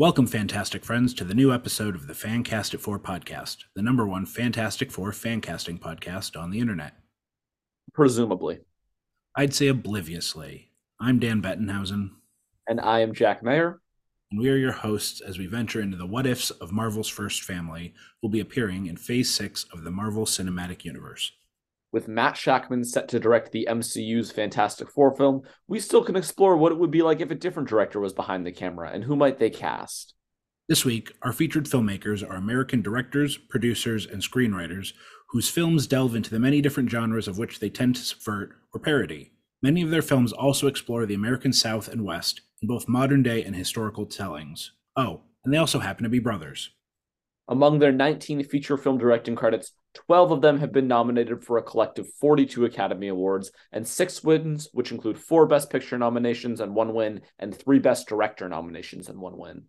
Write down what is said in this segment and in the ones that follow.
Welcome, fantastic friends, to the new episode of the Fancast It Four podcast, the number one Fantastic Four fancasting podcast on the internet. Presumably. I'd say obliviously. I'm Dan Bettenhausen. And I am Jack Mayer. And we are your hosts as we venture into the what ifs of Marvel's first family, who will be appearing in Phase 6 of the Marvel Cinematic Universe. With Matt Shakman set to direct the MCU's Fantastic Four film, we still can explore what it would be like if a different director was behind the camera and who might they cast. This week, our featured filmmakers are American directors, producers, and screenwriters whose films delve into the many different genres of which they tend to subvert or parody. Many of their films also explore the American South and West in both modern day and historical tellings. Oh, and they also happen to be brothers. Among their 19 feature film directing credits, 12 of them have been nominated for a collective 42 Academy Awards and six wins, which include four Best Picture nominations and one win, and three Best Director nominations and one win.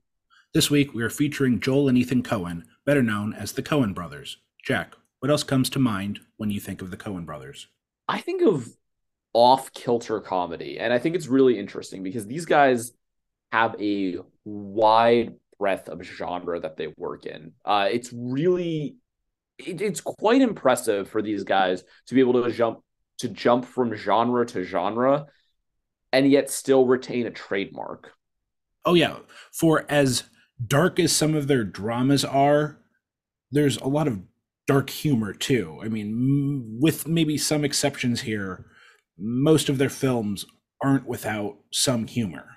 This week, we are featuring Joel and Ethan Coen, better known as the Coen brothers. Jack, what else comes to mind when you think of the Coen brothers? I think of off kilter comedy, and I think it's really interesting because these guys have a wide breadth of genre that they work in. Uh, it's really it, it's quite impressive for these guys to be able to jump to jump from genre to genre and yet still retain a trademark. Oh yeah, for as dark as some of their dramas are, there's a lot of dark humor too. I mean, with maybe some exceptions here, most of their films aren't without some humor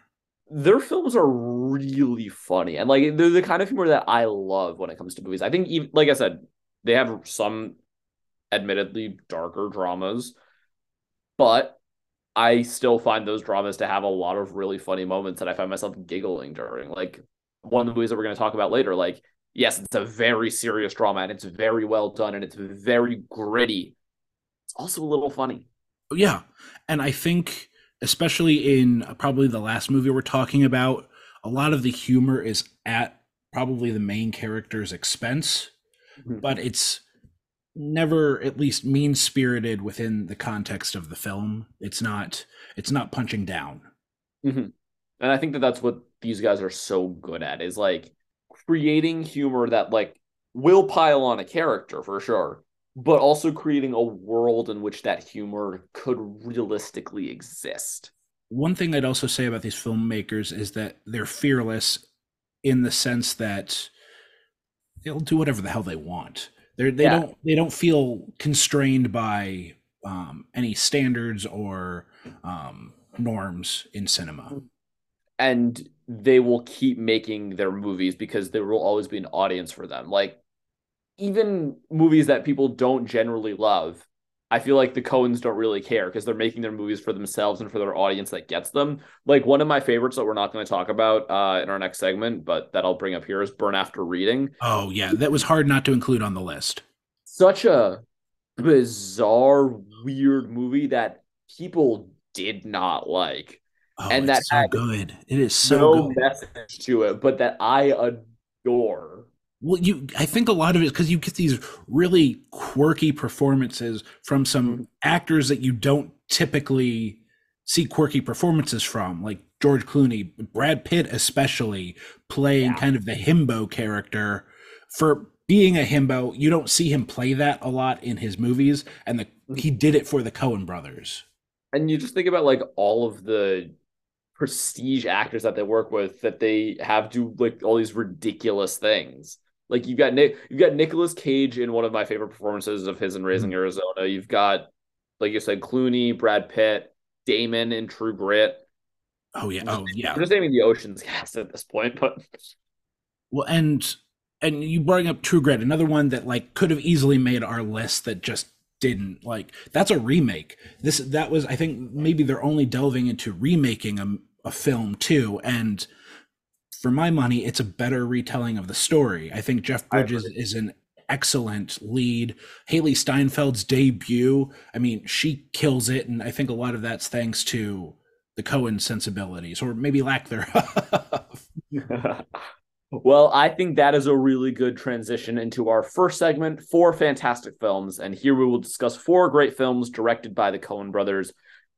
their films are really funny and like they're the kind of humor that I love when it comes to movies. I think even like I said, they have some admittedly darker dramas, but I still find those dramas to have a lot of really funny moments that I find myself giggling during. Like one of the movies that we're going to talk about later, like yes, it's a very serious drama and it's very well done and it's very gritty. It's also a little funny. Oh, yeah. And I think especially in uh, probably the last movie we're talking about, a lot of the humor is at probably the main character's expense, mm-hmm. but it's never at least mean spirited within the context of the film. It's not it's not punching down. Mm-hmm. And I think that that's what these guys are so good at is like creating humor that like will pile on a character for sure, but also creating a world in which that humor could realistically exist. One thing I'd also say about these filmmakers is that they're fearless in the sense that they'll do whatever the hell they want. They're, they yeah. don't they don't feel constrained by um, any standards or um, norms in cinema. And they will keep making their movies because there will always be an audience for them. Like even movies that people don't generally love, I feel like the Coens don't really care because they're making their movies for themselves and for their audience that gets them. Like one of my favorites that we're not going to talk about uh, in our next segment, but that I'll bring up here is Burn After Reading. Oh yeah, that was hard not to include on the list. Such a bizarre, weird movie that people did not like. Oh, and that so good. It is so no good. message to it, but that I adore well you i think a lot of it is because you get these really quirky performances from some mm-hmm. actors that you don't typically see quirky performances from like george clooney brad pitt especially playing yeah. kind of the himbo character for being a himbo you don't see him play that a lot in his movies and the, mm-hmm. he did it for the coen brothers and you just think about like all of the prestige actors that they work with that they have do like all these ridiculous things like you've got Nick, you've got Nicolas Cage in one of my favorite performances of his in Raising mm-hmm. Arizona. You've got, like you said, Clooney, Brad Pitt, Damon in True Grit. Oh yeah, oh yeah. I'm just naming the Ocean's cast at this point, but well, and and you bring up True Grit, another one that like could have easily made our list that just didn't. Like that's a remake. This that was I think maybe they're only delving into remaking a, a film too, and for my money, it's a better retelling of the story. I think Jeff Bridges is an excellent lead. Hailee Steinfeld's debut, I mean, she kills it, and I think a lot of that's thanks to the Coen sensibilities, or maybe lack thereof. well, I think that is a really good transition into our first segment, four fantastic films, and here we will discuss four great films directed by the Coen brothers.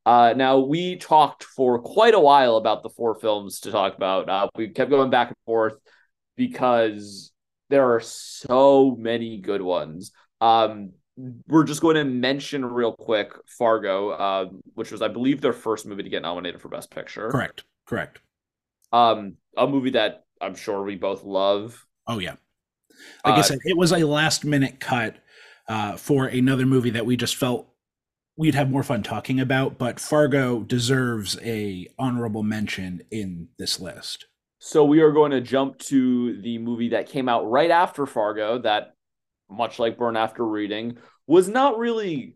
Uh, now we talked for quite a while about the four films to talk about. Uh, we kept going back and forth because there are so many good ones. Um, we're just going to mention real quick Fargo, uh, which was, I believe, their first movie to get nominated for Best Picture. Correct. Correct. Um, a movie that I'm sure we both love. Oh yeah. Like uh, I said, it was a last minute cut uh, for another movie that we just felt we'd have more fun talking about. But Fargo deserves a honorable mention in this list. So we are going to jump to the movie that came out right after Fargo that much like Burn After Reading, was not really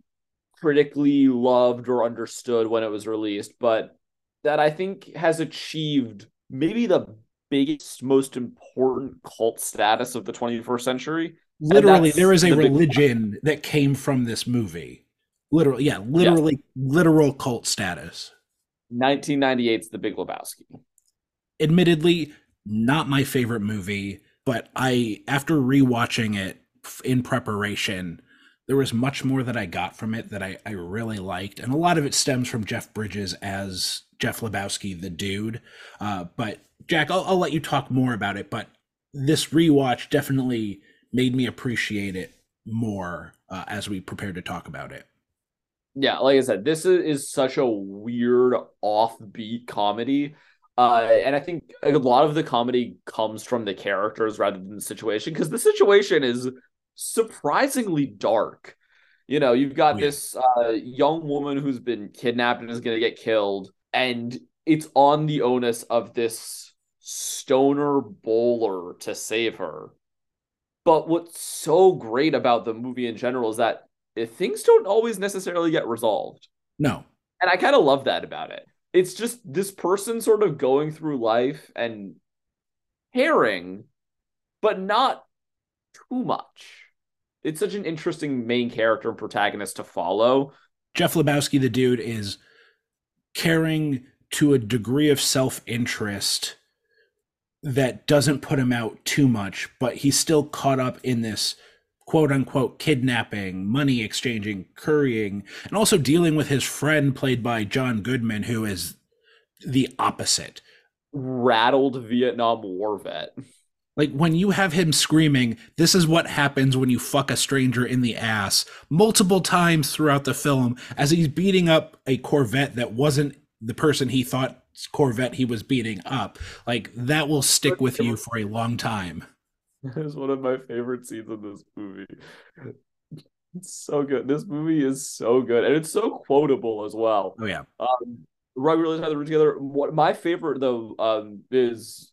critically loved or understood when it was released, but that I think has achieved maybe the biggest, most important cult status of the 21st century. Literally, there is a the religion big... that came from this movie. Literally, yeah, literally, yeah. literal cult status. 1998's The Big Lebowski. Admittedly, not my favorite movie, but I, after rewatching it, in preparation, there was much more that I got from it that I, I really liked. And a lot of it stems from Jeff Bridges as Jeff Lebowski, the dude. Uh, but Jack, I'll, I'll let you talk more about it. But this rewatch definitely made me appreciate it more uh, as we prepare to talk about it. Yeah, like I said, this is, is such a weird offbeat comedy. Uh, and I think a lot of the comedy comes from the characters rather than the situation because the situation is surprisingly dark. You know, you've got yeah. this uh, young woman who's been kidnapped and is going to get killed, and it's on the onus of this stoner bowler to save her. But what's so great about the movie in general is that Eh, things don't always necessarily get resolved. No. And I kind of love that about it. It's just this person sort of going through life and caring, but not too much it's such an interesting main character and protagonist to follow. Jeff Lebowski, the dude, is caring to a degree of self interest that doesn't put him out too much, but he's still caught up in this quote unquote kidnapping, money exchanging, currying, and also dealing with his friend played by John Goodman, who is the opposite. Rattled Vietnam War vet. Like when you have him screaming, this is what happens when you fuck a stranger in the ass multiple times throughout the film as he's beating up a Corvette that wasn't the person he thought Corvette he was beating up. Like that will stick with you for a long time. It's one of my favorite scenes in this movie. It's so good. This movie is so good, and it's so quotable as well. Oh yeah. Um, Rug really had the root together. What my favorite though um, is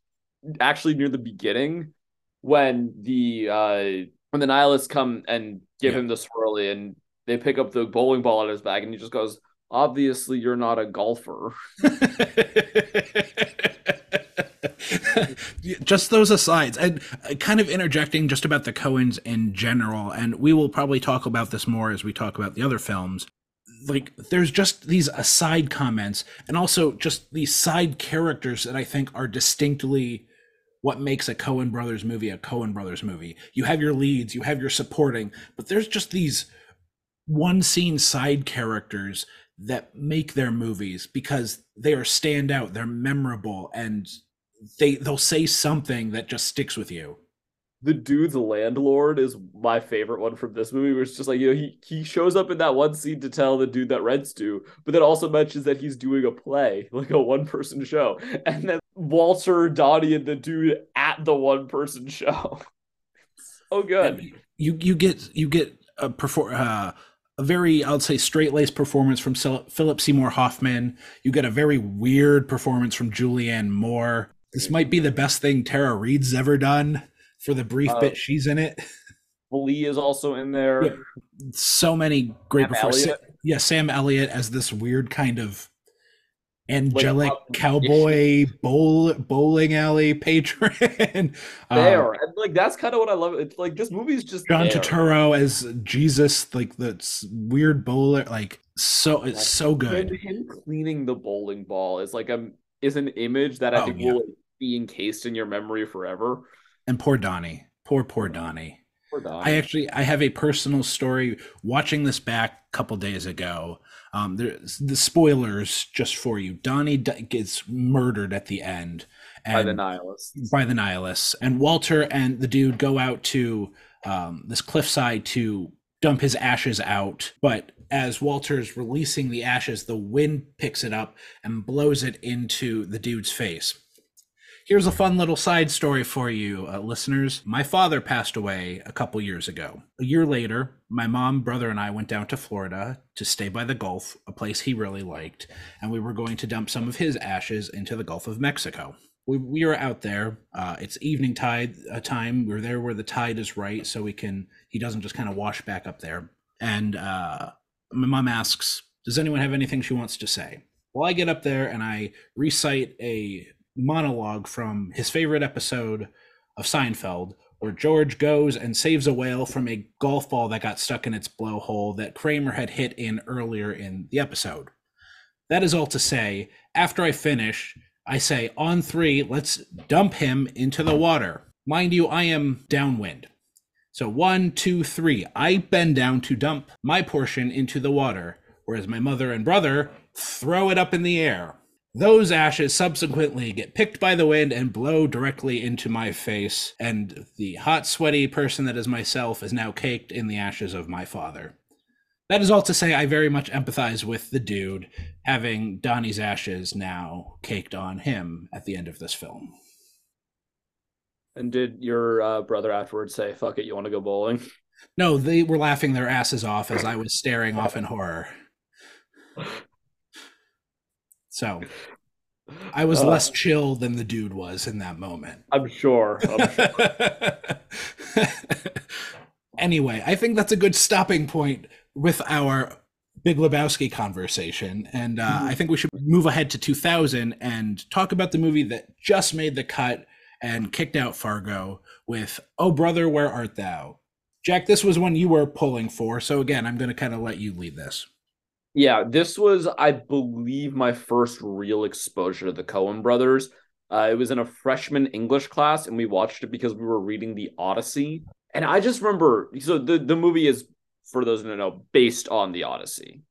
actually near the beginning when the uh when the nihilists come and give yeah. him the swirly and they pick up the bowling ball out of his bag and he just goes obviously you're not a golfer just those asides and uh, kind of interjecting just about the coens in general and we will probably talk about this more as we talk about the other films like there's just these aside comments and also just these side characters that i think are distinctly what makes a Coen Brothers movie a Coen Brothers movie. You have your leads, you have your supporting, but there's just these one scene side characters that make their movies because they are stand out, they're memorable, and they they'll say something that just sticks with you. The dude's landlord is my favorite one from this movie where it's just like you know he he shows up in that one scene to tell the dude that rents to but then also mentions that he's doing a play like a one person show. And then walter donnie and the dude at the one person show. So good. And you you get you get a perform uh, a very i'll say straight laced performance from philip seymour hoffman. You get a very weird performance from julianne moore this might be the best thing tara reid's ever done for the brief uh, bit she's in it. Lee is also in there. Yeah, so many great performances. Yeah, Sam Elliott as this weird kind of angelic like, cowboy bowl, bowling alley patron. there, um, and like that's kind of what I love. It's like this movie is just John there. Turturro as Jesus, like the weird bowler. Like so, it's so good. And him cleaning the bowling ball is like a is an image that I oh, think yeah. will be encased in your memory forever and poor Donnie. Poor poor Donnie. Poor Donnie. I actually I have a personal story watching this back a couple days ago. Um, there's the spoilers just for you. Donnie gets murdered at the end and, by the nihilists. By the nihilists, and Walter and the dude go out to um, this cliffside to dump his ashes out. But as Walter's releasing the ashes, the wind picks it up and blows it into the dude's face. Here's a fun little side story for you, uh, listeners. My father passed away a couple years ago. A year later, my mom, brother, and I went down to Florida to stay by the Gulf, a place he really liked, and we were going to dump some of his ashes into the Gulf of Mexico. We, we were out there. Uh, it's evening tide uh, time. We're there where the tide is right, so we can. He doesn't just kind of wash back up there. And uh, my mom asks, "Does anyone have anything she wants to say?" Well, I get up there and I recite a monologue from his favorite episode of Seinfeld, where George goes and saves a whale from a golf ball that got stuck in its blowhole that Kramer had hit in earlier in the episode. That is all to say, after I finish, I say, on three, let's dump him into the water. Mind you, I am downwind. So one, two, three. I bend down to dump my portion into the water, whereas my mother and brother throw it up in the air. Those ashes subsequently get picked by the wind and blow directly into my face, and the hot, sweaty person that is myself is now caked in the ashes of my father. That is all to say, I very much empathize with the dude having Donnie's ashes now caked on him at the end of this film. And did your uh, brother afterwards say, fuck it, you want to go bowling? No, they were laughing their asses off as I was staring off in horror. So I was uh, less chill than the dude was in that moment. I'm sure. I'm sure. anyway, I think that's a good stopping point with our Big Lebowski conversation. And uh, mm-hmm. I think we should move ahead to 2000 and talk about the movie that just made the cut and kicked out Fargo with Oh Brother, Where Art Thou? Jack, this was one you were pulling for. So again, I'm going to kind of let you lead this. Yeah, this was, I believe, my first real exposure to the Coen brothers. Uh, it was in a freshman English class, and we watched it because we were reading the Odyssey. And I just remember, so the, the movie is, for those who don't know, based on the Odyssey.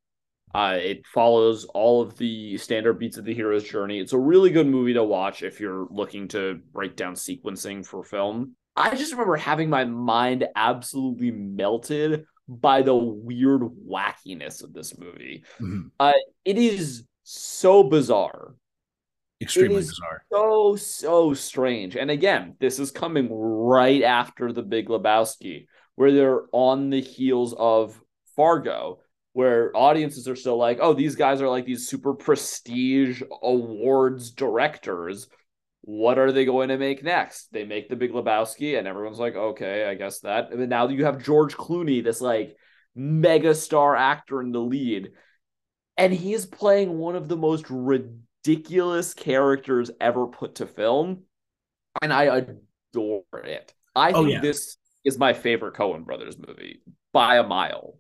Uh, it follows all of the standard beats of the hero's journey. It's a really good movie to watch if you're looking to break down sequencing for film. I just remember having my mind absolutely melted by the weird wackiness of this movie. Mm-hmm. Uh, it is so bizarre. Extremely bizarre. So, so strange. And again, this is coming right after The Big Lebowski, where they're on the heels of Fargo, where audiences are still like, oh, these guys are like these super prestige awards directors what are they going to make next? They make the Big Lebowski, and everyone's like, okay, I guess that. And then now you have George Clooney, this like mega star actor in the lead, and he's playing one of the most ridiculous characters ever put to film, and I adore it. I oh, think yeah. this is my favorite Coen Brothers movie by a mile.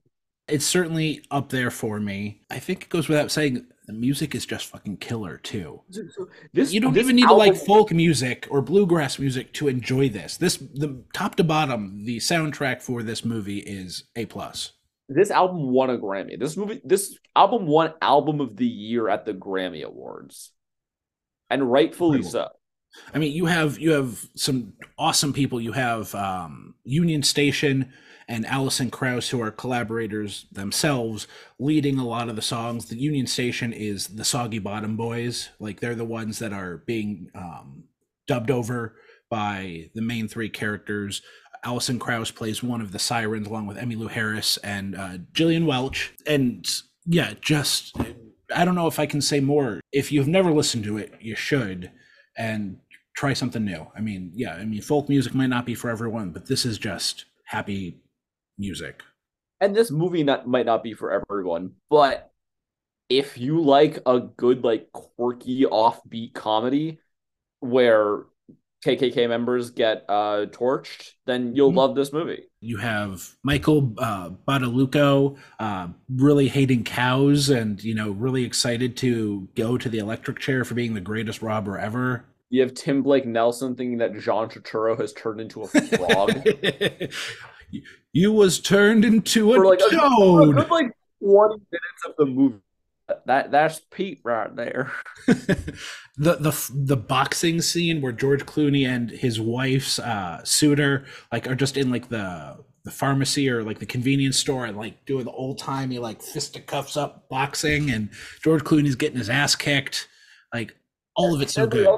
It's certainly up there for me. I think it goes without saying the music is just fucking killer too. This, you don't even need album... to like folk music or bluegrass music to enjoy this. This the top to bottom, the soundtrack for this movie is a plus. This album won a Grammy. This movie, this album won album of the year at the Grammy Awards, and rightfully Incredible. so. I mean, you have you have some awesome people. You have um, Union Station, and Alison Krauss, who are collaborators themselves, leading a lot of the songs. The Union Station is the Soggy Bottom Boys. Like they're the ones that are being um, dubbed over by the main three characters. Alison Krauss plays one of the sirens along with Emmylou Harris and uh, Gillian Welch. And yeah, just I don't know if I can say more. If you've never listened to it, you should and try something new. I mean, yeah, I mean, folk music might not be for everyone, but this is just happy music. And this movie not might not be for everyone, but if you like a good like quirky offbeat comedy where KKK members get uh torched, then you'll mm-hmm. love this movie. You have Michael uh, Badalucco uh, really hating cows and you know really excited to go to the electric chair for being the greatest robber ever. You have Tim Blake Nelson thinking that John Turturro has turned into a frog. you was turned into a like toad. A, a good, like twenty minutes of the movie that that's Pete right there. the the the boxing scene where George Clooney and his wife's uh, suitor like are just in like the the pharmacy or like the convenience store and like doing the old timey like fisticuffs up boxing and George Clooney's getting his ass kicked. Like all of it's so good.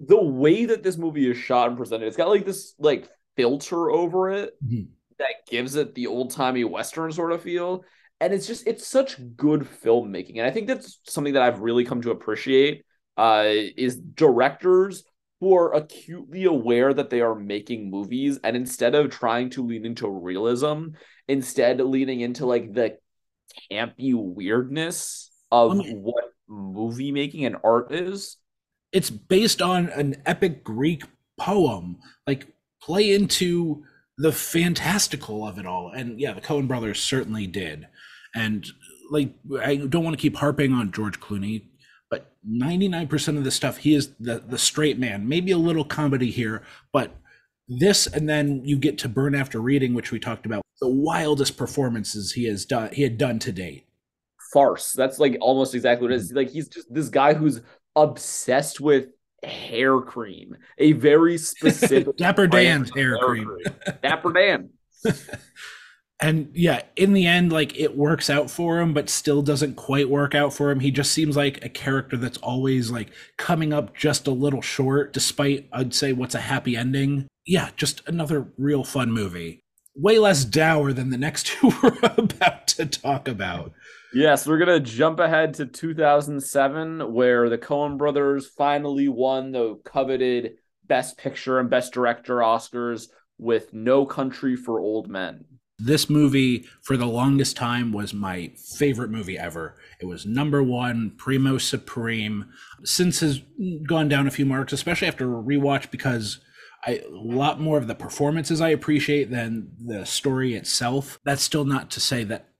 The way that this movie is shot and presented, it's got like this like filter over it mm-hmm. That gives it the old timey western sort of feel. And it's just it's such good filmmaking. And I think that's something that I've really come to appreciate uh, is directors who are acutely aware that they are making movies and instead of trying to lean into realism, instead leaning into like the campy weirdness of I what movie making and art is. It's based on an epic Greek poem. Like play into the fantastical of it all. And yeah, the Coen brothers certainly did. And like I don't want to keep harping on George Clooney but 99% of the stuff he is the the straight man. Maybe a little comedy here but this and then you get to burn after reading which we talked about the wildest performances he has done he had done to date. Farce. That's like almost exactly what it is. Mm. Like he's just this guy who's obsessed with hair cream a very specific dapper dan's hair, hair cream. cream dapper dan and yeah, in the end, like it works out for him, but still doesn't quite work out for him. He just seems like a character that's always like coming up just a little short, despite I'd say what's a happy ending. Yeah, just another real fun movie. Way less dour than the next two we're about to talk about. Yes, we're gonna jump ahead to 2007, where the Coen brothers finally won the coveted Best Picture and Best Director Oscars with No Country for Old Men. This movie, for the longest time, was my favorite movie ever. It was number one, primo supreme. Since has gone down a few marks, especially after a rewatch, because I, a lot more of the performances I appreciate than the story itself. That's still not to say that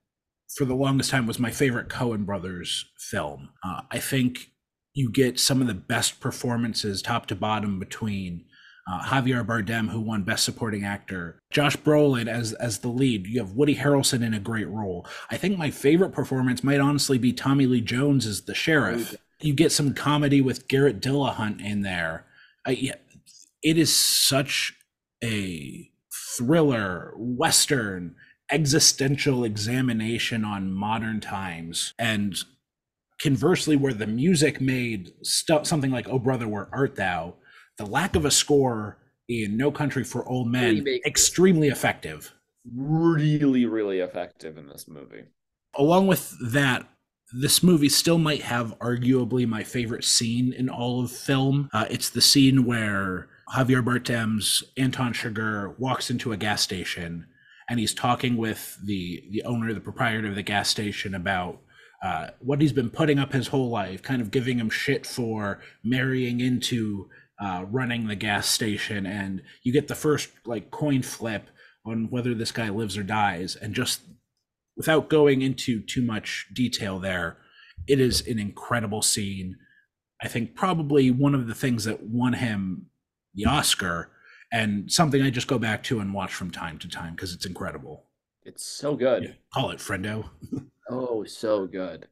for the longest time was my favorite Coen Brothers film. Uh, I think you get some of the best performances top to bottom between uh, Javier Bardem, who won Best Supporting Actor, Josh Brolin as as the lead. You have Woody Harrelson in a great role. I think my favorite performance might honestly be Tommy Lee Jones as the sheriff. You get some comedy with Garrett Dillahunt in there. I, it is such a thriller, western, existential examination on modern times, and conversely, where the music made st- something like "Oh Brother, Where Art Thou." the lack of a score in No Country for Old Men extremely effective. Really, really effective in this movie. Along with that, this movie still might have arguably my favorite scene in all of film. Uh, it's the scene where Javier Bardem's Anton Chigurh walks into a gas station and he's talking with the the owner, the proprietor of the gas station about uh, what he's been putting up his whole life, kind of giving him shit for marrying into uh, running the gas station, and you get the first like coin flip on whether this guy lives or dies, and just without going into too much detail there, it is an incredible scene. I think probably one of the things that won him the Oscar, and something I just go back to and watch from time to time because it's incredible. It's so good. Yeah, call it friendo. oh, so good.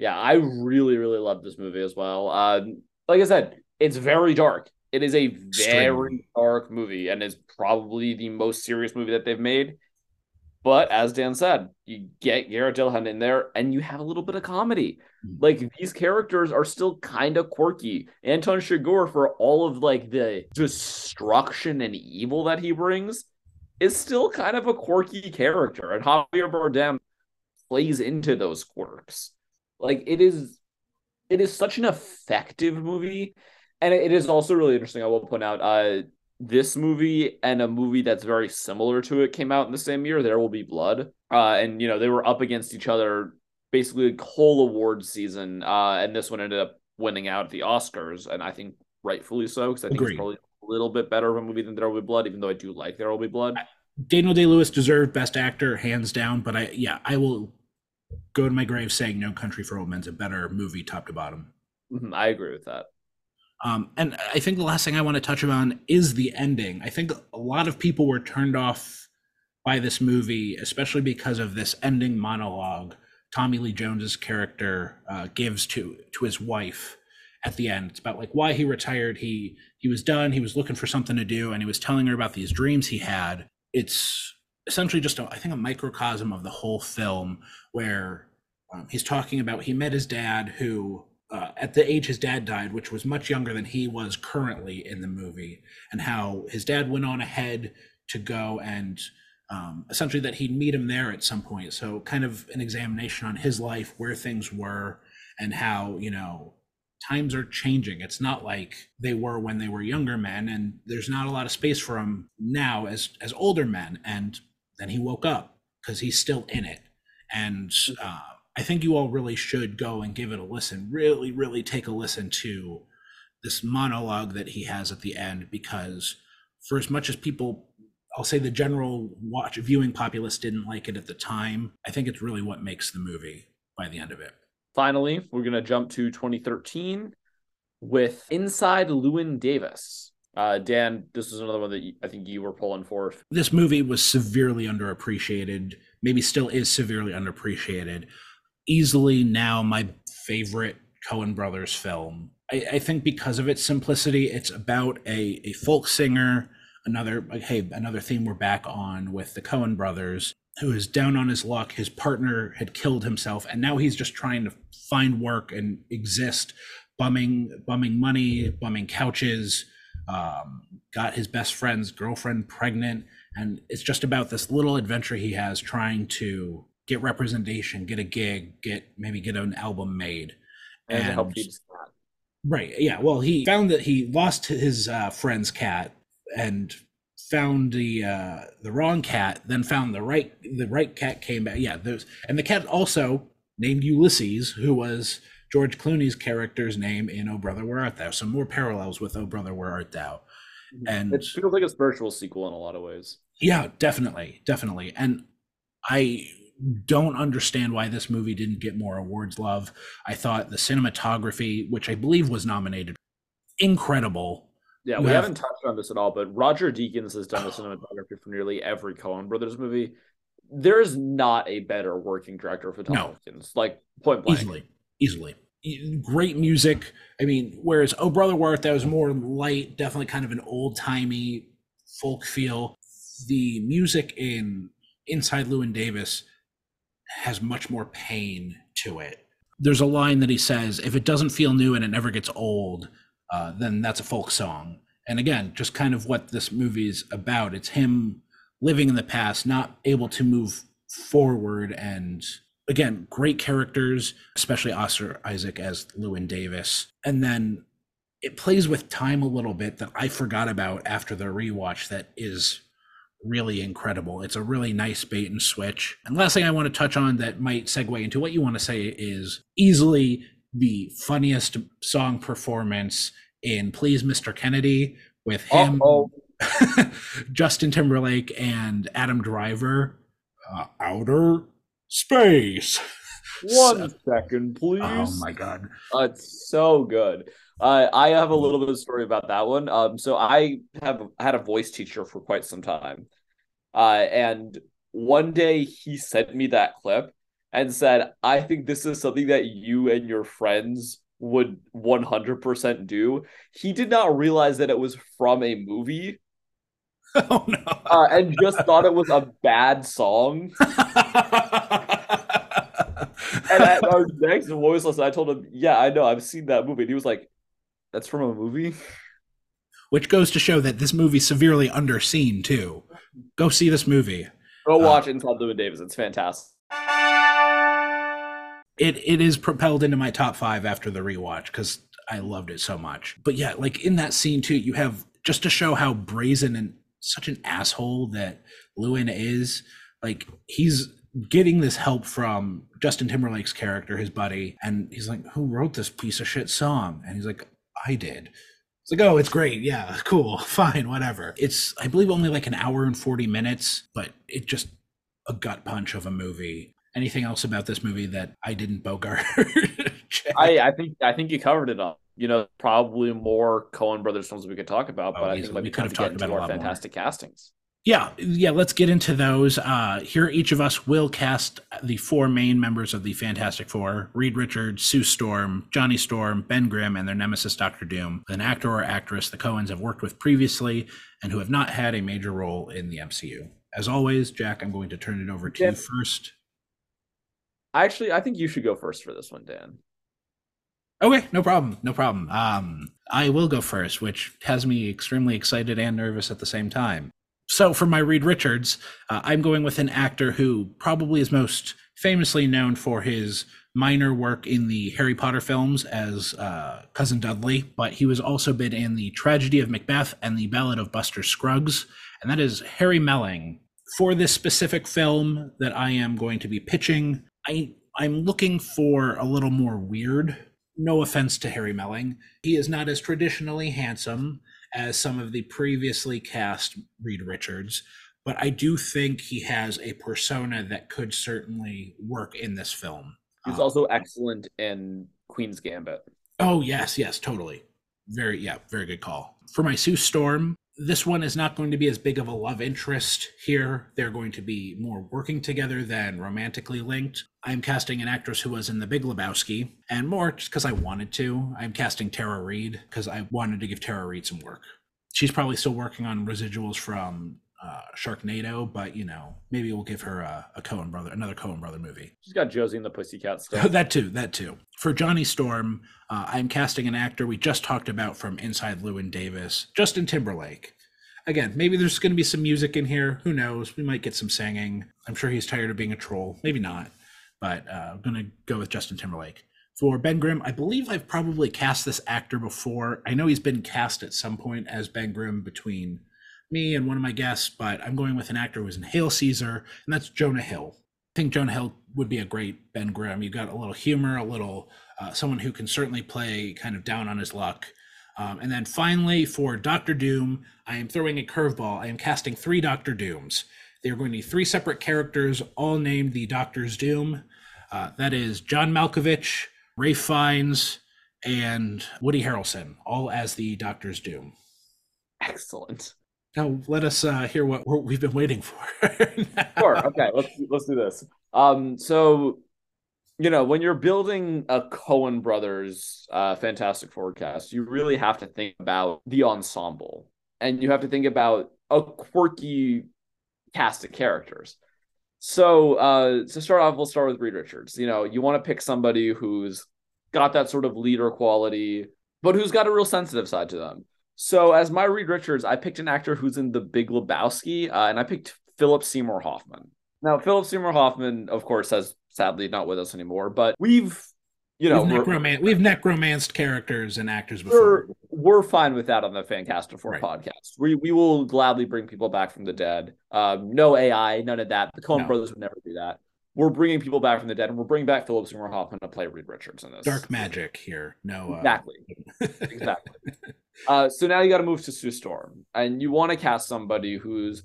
Yeah, I really, really love this movie as well. Uh, like I said, it's very dark. It is a very dark movie and is probably the most serious movie that they've made. But as Dan said, you get Garrett Dillahunt in there and you have a little bit of comedy. Like these characters are still kind of quirky. Anton Chigurh, for all of like the destruction and evil that he brings, is still kind of a quirky character. And Javier Bardem plays into those quirks. Like it is it is such an effective movie and it is also really interesting. I will point out, uh, this movie and a movie that's very similar to it came out in the same year. There will be blood, uh, and you know they were up against each other basically the whole award season, uh, and this one ended up winning out the Oscars, and I think rightfully so because I think Agreed. it's probably a little bit better of a movie than There Will Be Blood, even though I do like There Will Be Blood. Daniel Day Lewis deserved Best Actor hands down, but I yeah I will go to my grave saying No Country for Old Men's a better movie top to bottom. Mm-hmm, I agree with that. Um, and I think the last thing I want to touch on is the ending. I think a lot of people were turned off by this movie, especially because of this ending monologue Tommy Lee Jones's character uh, gives to to his wife at the end. It's about like why he retired. He he was done. He was looking for something to do, and he was telling her about these dreams he had. It's essentially just a, I think a microcosm of the whole film where um, he's talking about he met his dad who uh, at the age his dad died, which was much younger than he was currently in the movie, and how his dad went on ahead to go and um, essentially that he'd meet him there at some point. So, kind of an examination on his life, where things were, and how, you know, times are changing. It's not like they were when they were younger men, and there's not a lot of space for him now as as older men. And then he woke up because he's still in it. And uh, I think you all really should go and give it a listen. Really, really take a listen to this monologue that he has at the end because for as much as people I'll say the general watch viewing populace didn't like it at the time. I think it's really what makes the movie by the end of it. Finally, we're gonna jump to 2013 with Inside Llewyn Davis. Uh, Dan, this is another one that you, I think you were pulling for. This movie was severely underappreciated. Maybe still is severely underappreciated. Easily now my favorite Coen Brothers film. I, I think because of its simplicity, it's about a, a folk singer another like hey another theme we're back on with the coen brothers who is down on his luck. His partner had killed himself and now he's just trying to find work and exist bumming bumming money bumming couches um, got his best friend's girlfriend pregnant. And it's just about this little adventure he has trying to get representation get a gig get maybe get an album made. And, and right yeah well he found that he lost his uh, friend's cat and found the uh the wrong cat then found the right the right cat came back yeah there's and the cat also named ulysses who was george clooney's character's name in oh brother where art thou? Some more parallels with oh brother where art thou? Mm-hmm. and it feels like a spiritual sequel in a lot of ways. Yeah definitely definitely and i don't understand why this movie didn't get more awards love. I thought the cinematography which i believe was nominated incredible yeah, we have, haven't touched on this at all, but Roger Deakins has done the cinematography for nearly every Coen Brothers movie. There's not a better working director for Tom no. Deakins, like point blank. Easily, easily. Great music. I mean, whereas Oh Brother Where Art Thou was more light, definitely kind of an old timey folk feel. The music in Inside Llewyn Davis has much more pain to it. There's a line that he says, "If it doesn't feel new and it never gets old, uh, then that's a folk song. And again, just kind of what this movie is about. It's him living in the past, not able to move forward. And again, great characters, especially Oscar Isaac as Llewyn Davis. And then it plays with time a little bit that I forgot about after the rewatch that is really incredible. It's a really nice bait and switch. And last thing I want to touch on that might segue into what you want to say is easily the funniest song performance in Please Mr. Kennedy with him, Justin Timberlake, and Adam Driver. Uh, outer space. One so, second, please. Oh my god, uh, it's so good. Uh, I have a little bit of a story about that one. Um, so I have had a voice teacher for quite some time, uh, and one day he sent me that clip, and said, I think this is something that you and your friends would 100% do. He did not realize that it was from a movie. Oh no. Uh, and just thought it was a bad song. and at our next voice lesson, I told him, Yeah, I know, I've seen that movie. And he was like, That's from a movie? Which goes to show that this movie's severely underseen, too. Go see this movie. Go watch uh, Inside Llewyn Davis. It's fantastic it it is propelled into my top five after the rewatch because I loved it so much. But yeah, like in that scene too, you have just to show how brazen and such an asshole that Llewyn is. Like he's getting this help from Justin Timberlake's character, his buddy, and he's like, "Who wrote this piece of shit song?" And he's like, "I did." It's like, "Oh, it's great. Yeah, cool, fine, whatever." It's I believe only like an hour and forty minutes, but it just a gut punch of a movie anything else about this movie that I didn't bogart? I, I think I think you covered it all. You know, probably more Coen Brothers films we could talk about, oh, but I think like we could have talked about our fantastic more. Fantastic castings. Yeah, yeah, let's get into those. Uh, here, each of us will cast the four main members of the Fantastic Four Reed Richards, Sue Storm, Johnny Storm, Ben Grimm, and their nemesis, Doctor Doom, an actor or actress the Coens have worked with previously and who have not had a major role in the MCU. As always, Jack, I'm going to turn it over to you first. Actually, I think you should go first for this one, Dan. Okay, no problem, no problem. Um, I will go first, which has me extremely excited and nervous at the same time. So, for my Reed Richards, uh, I'm going with an actor who probably is most famously known for his minor work in the Harry Potter films as uh, Cousin Dudley, but he was also been in the Tragedy of Macbeth and the Ballad of Buster Scruggs, and that is Harry Melling. For this specific film that I am going to be pitching, I I'm looking for a little more weird. No offense to Harry Melling, he is not as traditionally handsome as some of the previously cast Reed Richards, but I do think he has a persona that could certainly work in this film. He's Um, also excellent in Queen's Gambit. Oh yes, yes, totally. Very yeah, very good call. For my Sue Storm, this one is not going to be as big of a love interest here. They're going to be more working together than romantically linked. I'm casting an actress who was in The Big Lebowski, and more just because I wanted to. I'm casting Tara Reid because I wanted to give Tara Reid some work. She's probably still working on residuals from uh, Sharknado, but you know, maybe we'll give her a, a Coen brother, another Coen brother movie. She's got Josie and the Pussycat still. that too, that too. For Johnny Storm, uh, I'm casting an actor we just talked about from Inside Llewyn Davis, Justin Timberlake. Again, maybe there's going to be some music in here. Who knows? We might get some singing. I'm sure he's tired of being a troll. Maybe not, but uh, I'm going to go with Justin Timberlake. For Ben Grimm, I believe I've probably cast this actor before. I know he's been cast at some point as Ben Grimm between me and one of my guests, but I'm going with an actor who was in Hail Caesar, and that's Jonah Hill. I think Jonah Hill would be a great Ben Grimm. You got a little humor, a little uh, someone who can certainly play kind of down on his luck. Um, and then finally, for Doctor Doom, I am throwing a curveball. I am casting three Doctor Dooms. They are going to be three separate characters, all named the Doctor's Doom. Uh, that is John Malkovich, Ralph Fiennes, and Woody Harrelson, all as the Doctor's Doom. Excellent. Now let us uh, hear what we've been waiting for. Sure. Okay. Let's let's do this. Um. So, you know, when you're building a Coen Brothers uh, Fantastic Forecast, you really have to think about the ensemble, and you have to think about a quirky cast of characters. So, uh, to start off, we'll start with Reed Richards. You know, you want to pick somebody who's got that sort of leader quality, but who's got a real sensitive side to them. So, as my Reed Richards, I picked an actor who's in The Big Lebowski, uh, and I picked Philip Seymour Hoffman. Now, Philip Seymour Hoffman, of course, has sadly not with us anymore, but we've, you know, we've, necroman- we've necromanced characters and actors before. we're, we're fine with that on the Fancast Four Right. podcast. We we will gladly bring people back from the dead. Um, no AI, none of that. The Coen No. brothers would never do that. We're bringing people back from the dead, and we're bringing back Philip Seymour Hoffman to play Reed Richards in this. Dark magic here. No. Uh, Exactly. exactly. Uh, so now you got to move to Sue Storm, and you want to cast somebody who's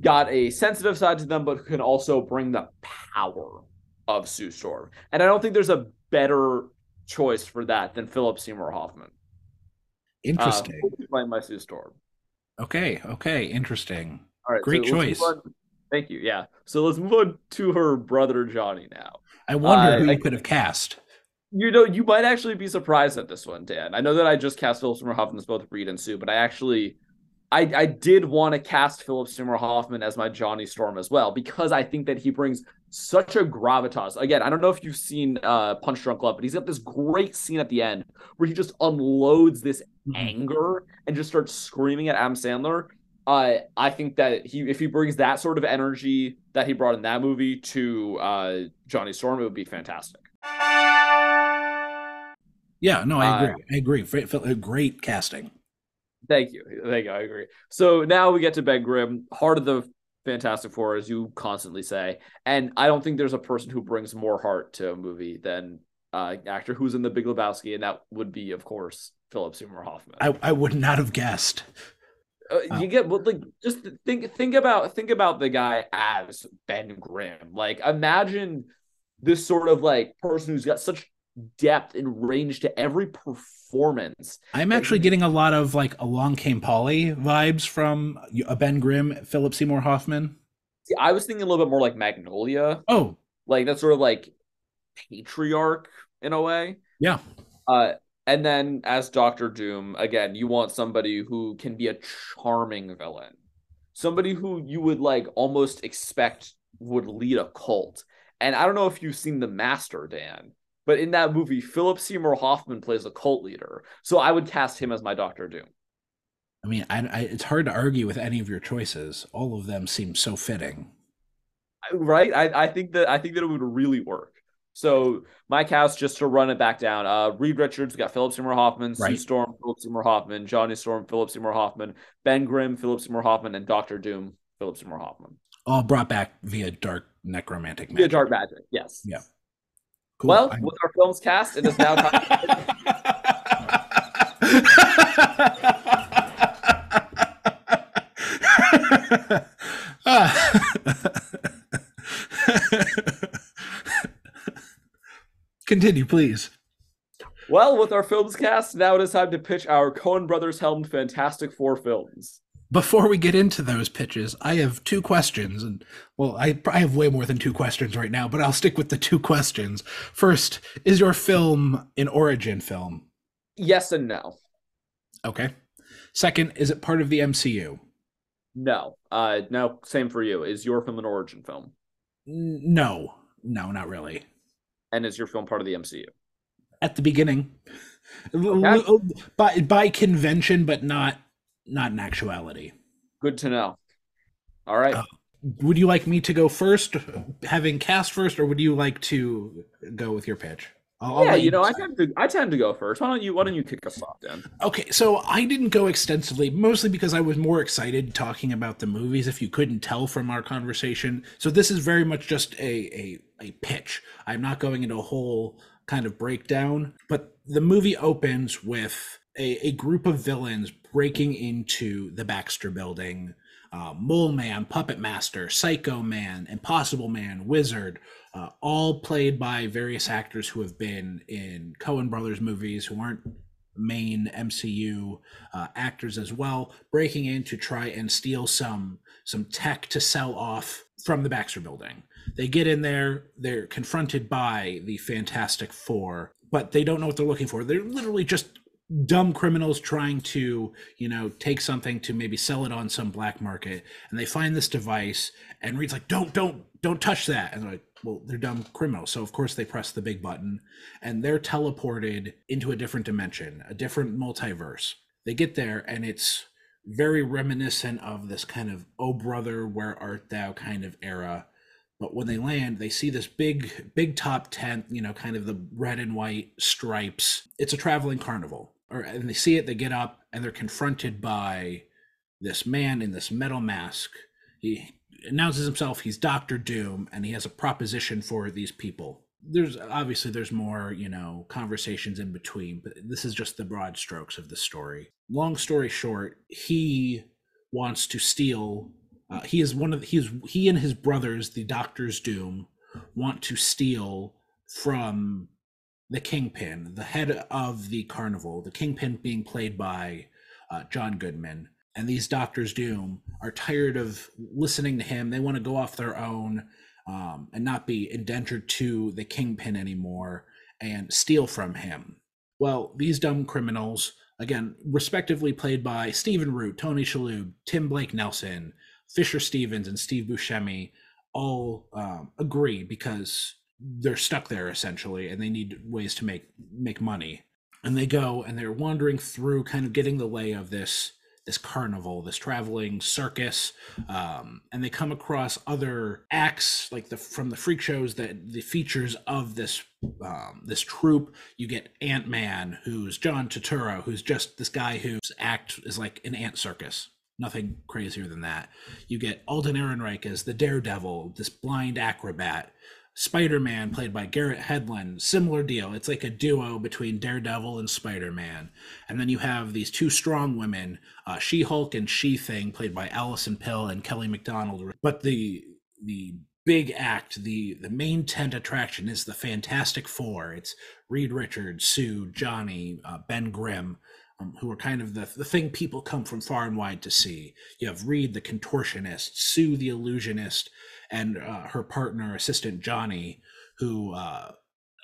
got a sensitive side to them, but who can also bring the power of Sue Storm. And I don't think there's a better choice for that than Philip Seymour Hoffman. Interesting. Uh, playing my Sue Storm. okay. Okay. Interesting. All right, Great so let's move choice. on- Thank you. Yeah. So let's move on to her brother Johnny now. I wonder Uh, who I- you could have cast. You know, you might actually be surprised at this one, Dan. I know that I just cast Philip Seymour Hoffman as both Reed and Sue, but I actually, I I did want to cast Philip Seymour Hoffman as my Johnny Storm as well because I think that he brings such a gravitas. Again, I don't know if you've seen uh, Punch Drunk Love, but he's got this great scene at the end where he just unloads this Mhm. anger and just starts screaming at Adam Sandler. Uh, I think that he, if he brings that sort of energy that he brought in that movie to uh, Johnny Storm, it would be fantastic. Yeah. No, I Uh, agree. I agree. Fa- Great casting. Thank you. Thank you. I agree. So now we get to Ben Grimm, heart of the Fantastic Four, as you constantly say. And I don't think there's a person who brings more heart to a movie than uh actor who's in the Big Lebowski, and that would be, of course, Philip Seymour Hoffman. I, I would not have guessed. Uh, you get like just think think about think about the guy as Ben Grimm. Like imagine this sort of like person who's got such depth and range to every performance. I'm actually getting a lot of like Along Came Polly vibes from a Ben Grimm, Philip Seymour Hoffman. See, I was thinking a little bit more like Magnolia. Oh, like that sort of like patriarch in a way. Yeah. Uh, and then as Doctor Doom, again, you want somebody who can be a charming villain, somebody who you would like almost expect would lead a cult. And I don't know if you've seen The Master, Dan, but in that movie, Philip Seymour Hoffman plays a cult leader. So I would cast him as my Doctor Doom. I mean, I, I, it's hard to argue with any of your choices. All of them seem so fitting. Right? I, I think that I think that it would really work. So my cast, just to run it back down, uh, Reed Richards, got Philip Seymour Hoffman, right. Sue Storm, Philip Seymour Hoffman, Johnny Storm, Philip Seymour Hoffman, Ben Grimm, Philip Seymour Hoffman, and Doctor Doom, Philip Seymour Hoffman. All brought back via dark necromantic magic. Via dark magic, yes. Yeah. Cool. Well, I'm... with our film's cast, it is now time. Continue, please. Well, with our films cast, now it is time to pitch our Coen Brothers helmed Fantastic Four films. Before we get into those pitches, I have two questions, and well, I I have way more than two questions right now, but I'll stick with the two questions. First, is your film an origin film? Yes and no. Okay. Second, is it part of the MCU? No. Uh, no. Same for you. Is your film an origin film? No. No, not really and is your film part of the MCU? At the beginning, okay. by by convention, but not not in actuality. Good to know. All right. Uh, would you like me to go first, having cast first, or would you like to go with your pitch? I'll, yeah, you know, I tend to I tend to go first. Why don't you Why don't you kick us off, Dan? Okay, so I didn't go extensively, mostly because I was more excited talking about the movies. If you couldn't tell from our conversation, so this is very much just a a, a pitch. I'm not going into a whole kind of breakdown, but the movie opens with a, a group of villains breaking into the Baxter Building. Uh, Mole Man, Puppet Master, Psycho Man, Impossible Man, Wizard, uh, all played by various actors who have been in Coen Brothers movies who aren't main MCU uh, actors as well, breaking in to try and steal some some tech to sell off from the Baxter Building. They get in there, they're confronted by the Fantastic Four, but they don't know what they're looking for. They're literally just dumb criminals trying to you know take something to maybe sell it on some black market and they find this device and reed's like don't don't don't touch that. And they're like well they're dumb criminals so of course they press the big button and they're teleported into a different dimension a different multiverse. They get there and it's very reminiscent of this kind of oh brother where art thou? kind of era. But when they land they see this big big top tent you know kind of the red and white stripes. It's a traveling carnival or and they see it, they get up and they're confronted by this man in this metal mask. He announces himself, he's Doctor Doom, and he has a proposition for these people. There's obviously there's more, you know, conversations in between, but this is just the broad strokes of the story. Long story short, he wants to steal uh, he is one of he's he and his brothers, the Doctor's Doom, want to steal from the kingpin, the head of the carnival, the kingpin being played by uh, John Goodman. And these Doctors Doom are tired of listening to him. They want to go off their own um, and not be indentured to the kingpin anymore and steal from him. Well, these dumb criminals, again, respectively played by Stephen Root, Tony Shalhoub, Tim Blake Nelson, Fisher Stevens, and Steve Buscemi, all um, agree because they're stuck there essentially and they need ways to make make money. And they go and they're wandering through kind of getting the lay of this this carnival this traveling circus um, and they come across other acts like the from the freak shows that the features of this um, this troupe. You get ant-man who's john turturro who's just this guy whose act is like an ant circus. Nothing crazier than that. You get alden ehrenreich as the daredevil this blind acrobat Spider Man, played by Garrett Hedlund, similar deal. It's like a duo between Daredevil and Spider Man. And then you have these two strong women, uh, She Hulk and She Thing, played by Allison Pill and Kelly Macdonald. But the the big act, the the main tent attraction is the Fantastic Four. It's Reed Richards, Sue, Johnny, uh, Ben Grimm, um, who are kind of the the thing people come from far and wide to see. You have Reed, the contortionist, Sue, the illusionist, and uh, her partner, assistant Johnny, who. Uh,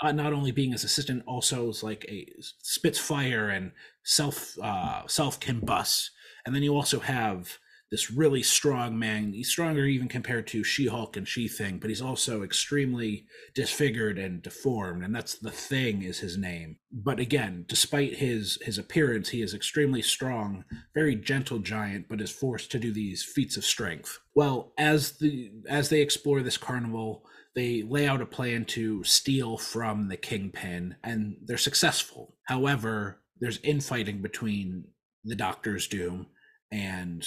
uh, not only being his assistant, also is like a spits fire and self uh, self combust. And then you also have this really strong man. He's stronger even compared to She Hulk and She Thing, but he's also extremely disfigured and deformed, and that's the Thing is his name. But again, despite his his appearance, he is extremely strong, very gentle giant, but is forced to do these feats of strength. Well, as the as they explore this carnival, they lay out a plan to steal from the kingpin, and they're successful. However, there's infighting between the Doctor's Doom and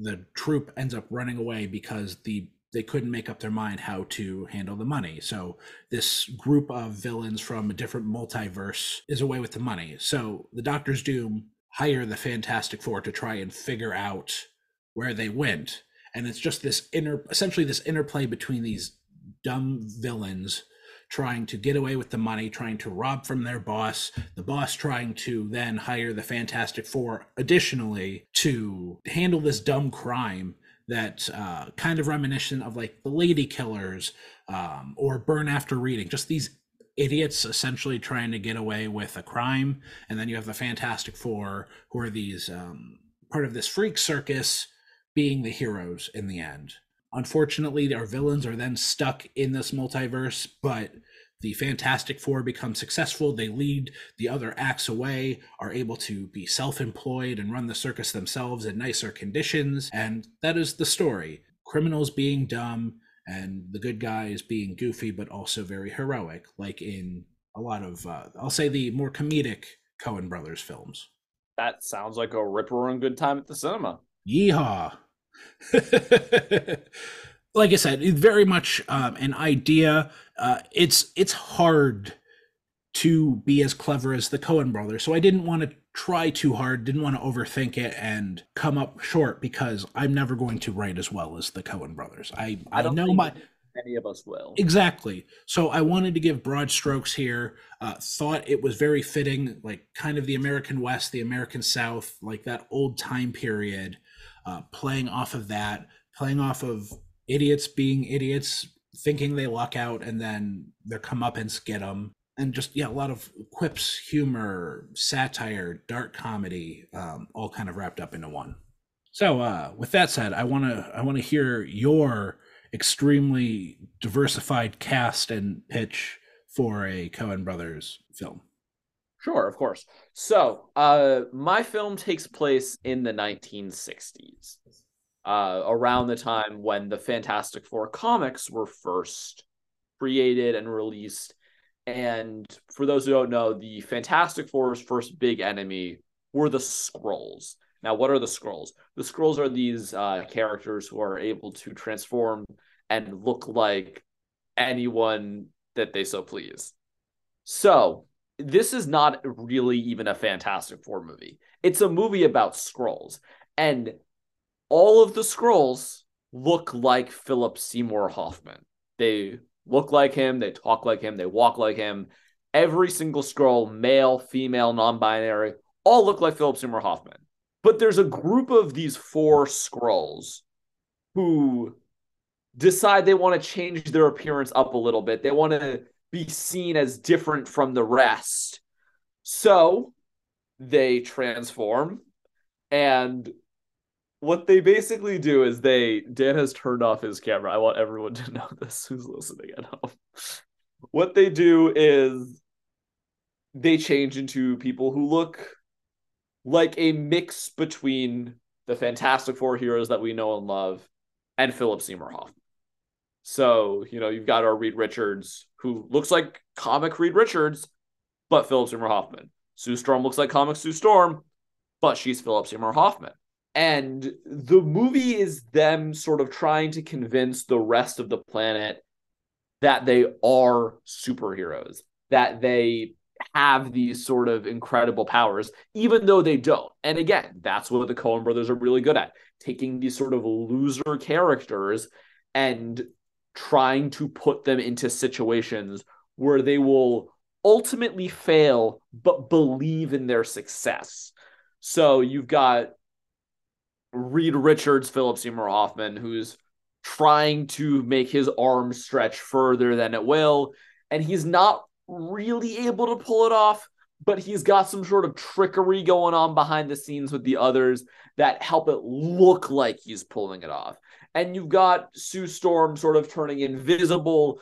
the troop ends up running away because the they couldn't make up their mind how to handle the money. So this group of villains from a different multiverse is away with the money. So the Doctor's Doom hire the Fantastic Four to try and figure out where they went. And it's just this inner essentially this interplay between these dumb villains trying to get away with the money, trying to rob from their boss, the boss trying to then hire the Fantastic Four additionally to handle this dumb crime that uh, kind of reminiscent of like the Lady Killers um, or Burn After Reading, just these idiots essentially trying to get away with a crime. And then you have the Fantastic Four, who are these um, part of this freak circus being the heroes in the end. Unfortunately, our villains are then stuck in this multiverse, but the Fantastic Four become successful. They lead the other acts away, are able to be self employed and run the circus themselves in nicer conditions. And that is the story criminals being dumb and the good guys being goofy, but also very heroic, like in a lot of, uh, I'll say, the more comedic Coen Brothers films. That sounds like a ripper and good time at the cinema. Yeehaw. like I said, it's very much um, an idea. Uh, it's it's hard to be as clever as the Coen brothers, so I didn't want to try too hard, didn't want to overthink it and come up short because I'm never going to write as well as the Coen brothers. I I, I know my any of us will exactly. So I wanted to give broad strokes here. Uh, thought it was very fitting, like kind of the American West, the American South, like that old time period uh, playing off of that, playing off of idiots being idiots, thinking they luck out, and then their comeuppance get them. And just yeah, a lot of quips, humor, satire, dark comedy, um, all kind of wrapped up into one. So, uh, with that said, I want to I want to hear your extremely diversified cast and pitch for a Coen Brothers film. Sure, of course. So, uh, my film takes place in the 1960s, uh, around the time when the Fantastic Four comics were first created and released. And for those who don't know, the Fantastic Four's first big enemy were the Skrulls. Now, what are the Skrulls? The Skrulls are these uh, characters who are able to transform and look like anyone that they so please. So, this is not really even a Fantastic Four movie. It's a movie about Skrulls, And all of the Skrulls look like Philip Seymour Hoffman. They look like him, they talk like him, they walk like him. Every single Skrull, male, female, non binary, all look like Philip Seymour Hoffman. But there's a group of these four Skrulls who decide they want to change their appearance up a little bit. They want to be seen as different from the rest. So they transform and what they basically do is they Dan has turned off his camera. I want everyone to know this who's listening at home. What they do is they change into people who look like a mix between the Fantastic Four heroes that we know and love and Philip Seymour Hoffman. So, you know, you've got our Reed Richards, who looks like comic Reed Richards, but Philip Seymour Hoffman. Sue Storm looks like comic Sue Storm, but she's Philip Seymour Hoffman. And the movie is them sort of trying to convince the rest of the planet that they are superheroes, that they have these sort of incredible powers, even though they don't. And again, that's what the Coen brothers are really good at taking these sort of loser characters and trying to put them into situations where they will ultimately fail but believe in their success. So you've got Reed Richards, Philip Seymour Hoffman, who's trying to make his arm stretch further than it will, and he's not really able to pull it off, but he's got some sort of trickery going on behind the scenes with the others that help it look like he's pulling it off. And you've got Sue Storm sort of turning invisible,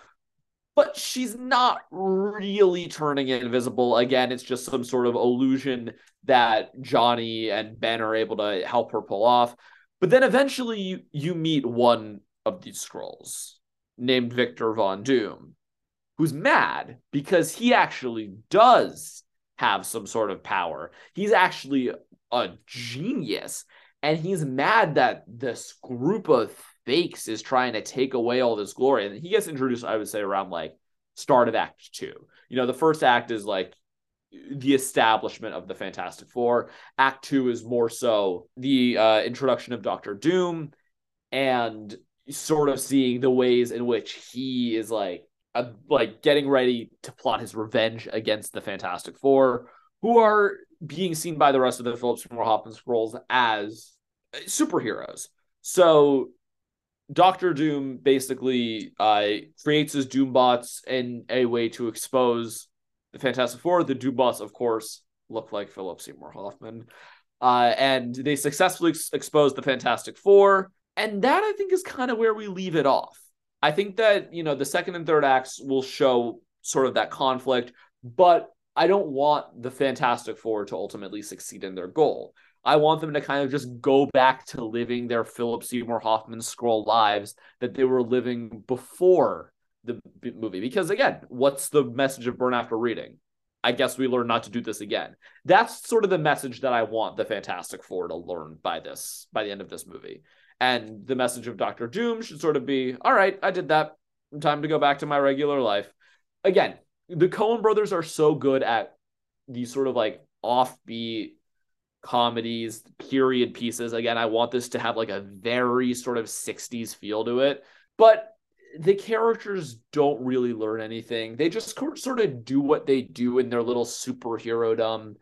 but she's not really turning invisible. Again, it's just some sort of illusion that Johnny and Ben are able to help her pull off. But then eventually you, you meet one of these Skrulls named Victor Von Doom, who's mad because he actually does have some sort of power. He's actually a genius. And he's mad that this group of fakes is trying to take away all this glory. And he gets introduced, I would say, around like start of act two. You know, the first act is like the establishment of the Fantastic Four. Act two is more so the uh, introduction of Doctor Doom and sort of seeing the ways in which he is like uh, like getting ready to plot his revenge against the Fantastic Four, who are being seen by the rest of the Phillips Seymour Hoffman Skrulls as superheroes. So Doctor Doom basically uh, creates his Doombots in a way to expose the Fantastic Four. The Doombots, of course, look like Philip Seymour Hoffman. Uh, and they successfully ex- expose the Fantastic Four. And that, I think, is kind of where we leave it off. I think that, you know, the second and third acts will show sort of that conflict, but I don't want the Fantastic Four to ultimately succeed in their goal. I want them to kind of just go back to living their Philip Seymour Hoffman Skrull lives that they were living before the movie. Because again, what's the message of Burn After Reading? I guess we learn not to do this again. That's sort of the message that I want the Fantastic Four to learn by this, by the end of this movie. And the message of Doctor Doom should sort of be, all right, I did that. Time to go back to my regular life. Again, the Coen brothers are so good at these sort of like offbeat comedies, period pieces. Again, I want this to have like a very sort of 60s feel to it. But the characters don't really learn anything. They just sort of do what they do in their little superhero dumb.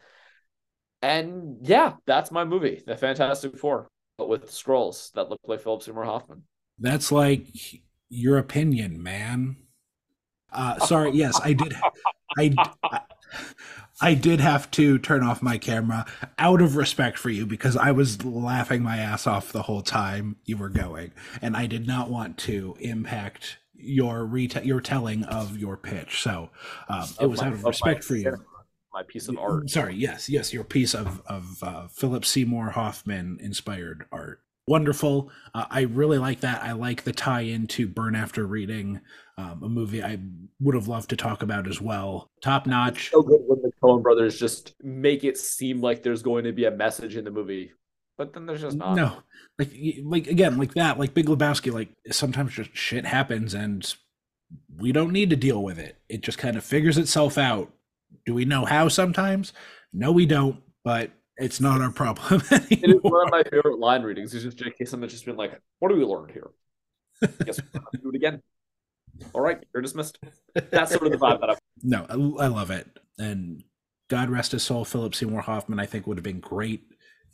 And yeah, that's my movie, The Fantastic Four, but with Skrulls that look like Philip Seymour Hoffman. That's like your opinion, man. Uh, sorry, yes, I did. I, I did have to turn off my camera out of respect for you because I was laughing my ass off the whole time you were going, and I did not want to impact your reta- your telling of your pitch. So um, it was my, out of respect for you. My piece of art. Sorry, yes, yes, your piece of of uh, Philip Seymour Hoffman inspired art wonderful. Uh, I really like that. I like the tie into Burn After Reading, um, a movie I would have loved to talk about as well. Top notch. So good when Coen brothers just make it seem like there's going to be a message in the movie, but then there's just not. No, like like again, like that, like Big Lebowski. Like sometimes just shit happens and we don't need to deal with it. It just kind of figures itself out. Do we know how sometimes? No, we don't. But it's not our problem. Anymore. It is one of my favorite line readings. Is just J.K. Simmons just been like, "What do we learn here? Guess we're do it again." All right, you're dismissed. That's sort of the vibe that I. No, I, I love it, and God rest his soul, Philip Seymour Hoffman. I think would have been great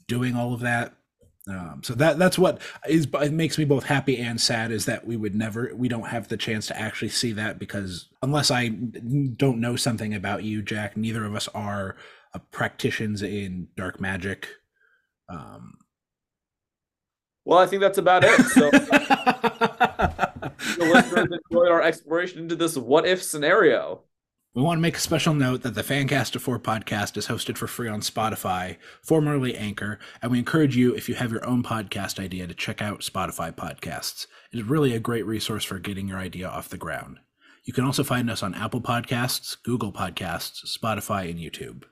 doing all of that. Um, so that that's what is it makes me both happy and sad is that we would never we don't have the chance to actually see that because unless I don't know something about you, Jack, neither of us are uh, practitioners in dark magic. Um, well, I think that's about it. So, the listeners enjoyed our exploration into this what if scenario. We want to make a special note that the Fancast It Four podcast is hosted for free on Spotify, formerly Anchor, and we encourage you, if you have your own podcast idea, to check out Spotify podcasts. It is really a great resource for getting your idea off the ground. You can also find us on Apple Podcasts, Google Podcasts, Spotify, and YouTube.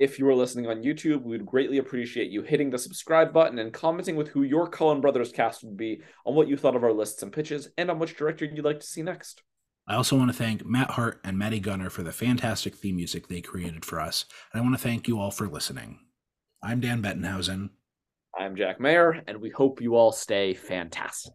If you are listening on YouTube, we would greatly appreciate you hitting the subscribe button and commenting with who your Coen Brothers cast would be, on what you thought of our lists and pitches, and on which director you'd like to see next. I also want to thank Matt Hart and Matty Gunner for the fantastic theme music they created for us, and I want to thank you all for listening. I'm Dan Bettenhausen. I'm Jack Mayer, and we hope you all stay fantastic.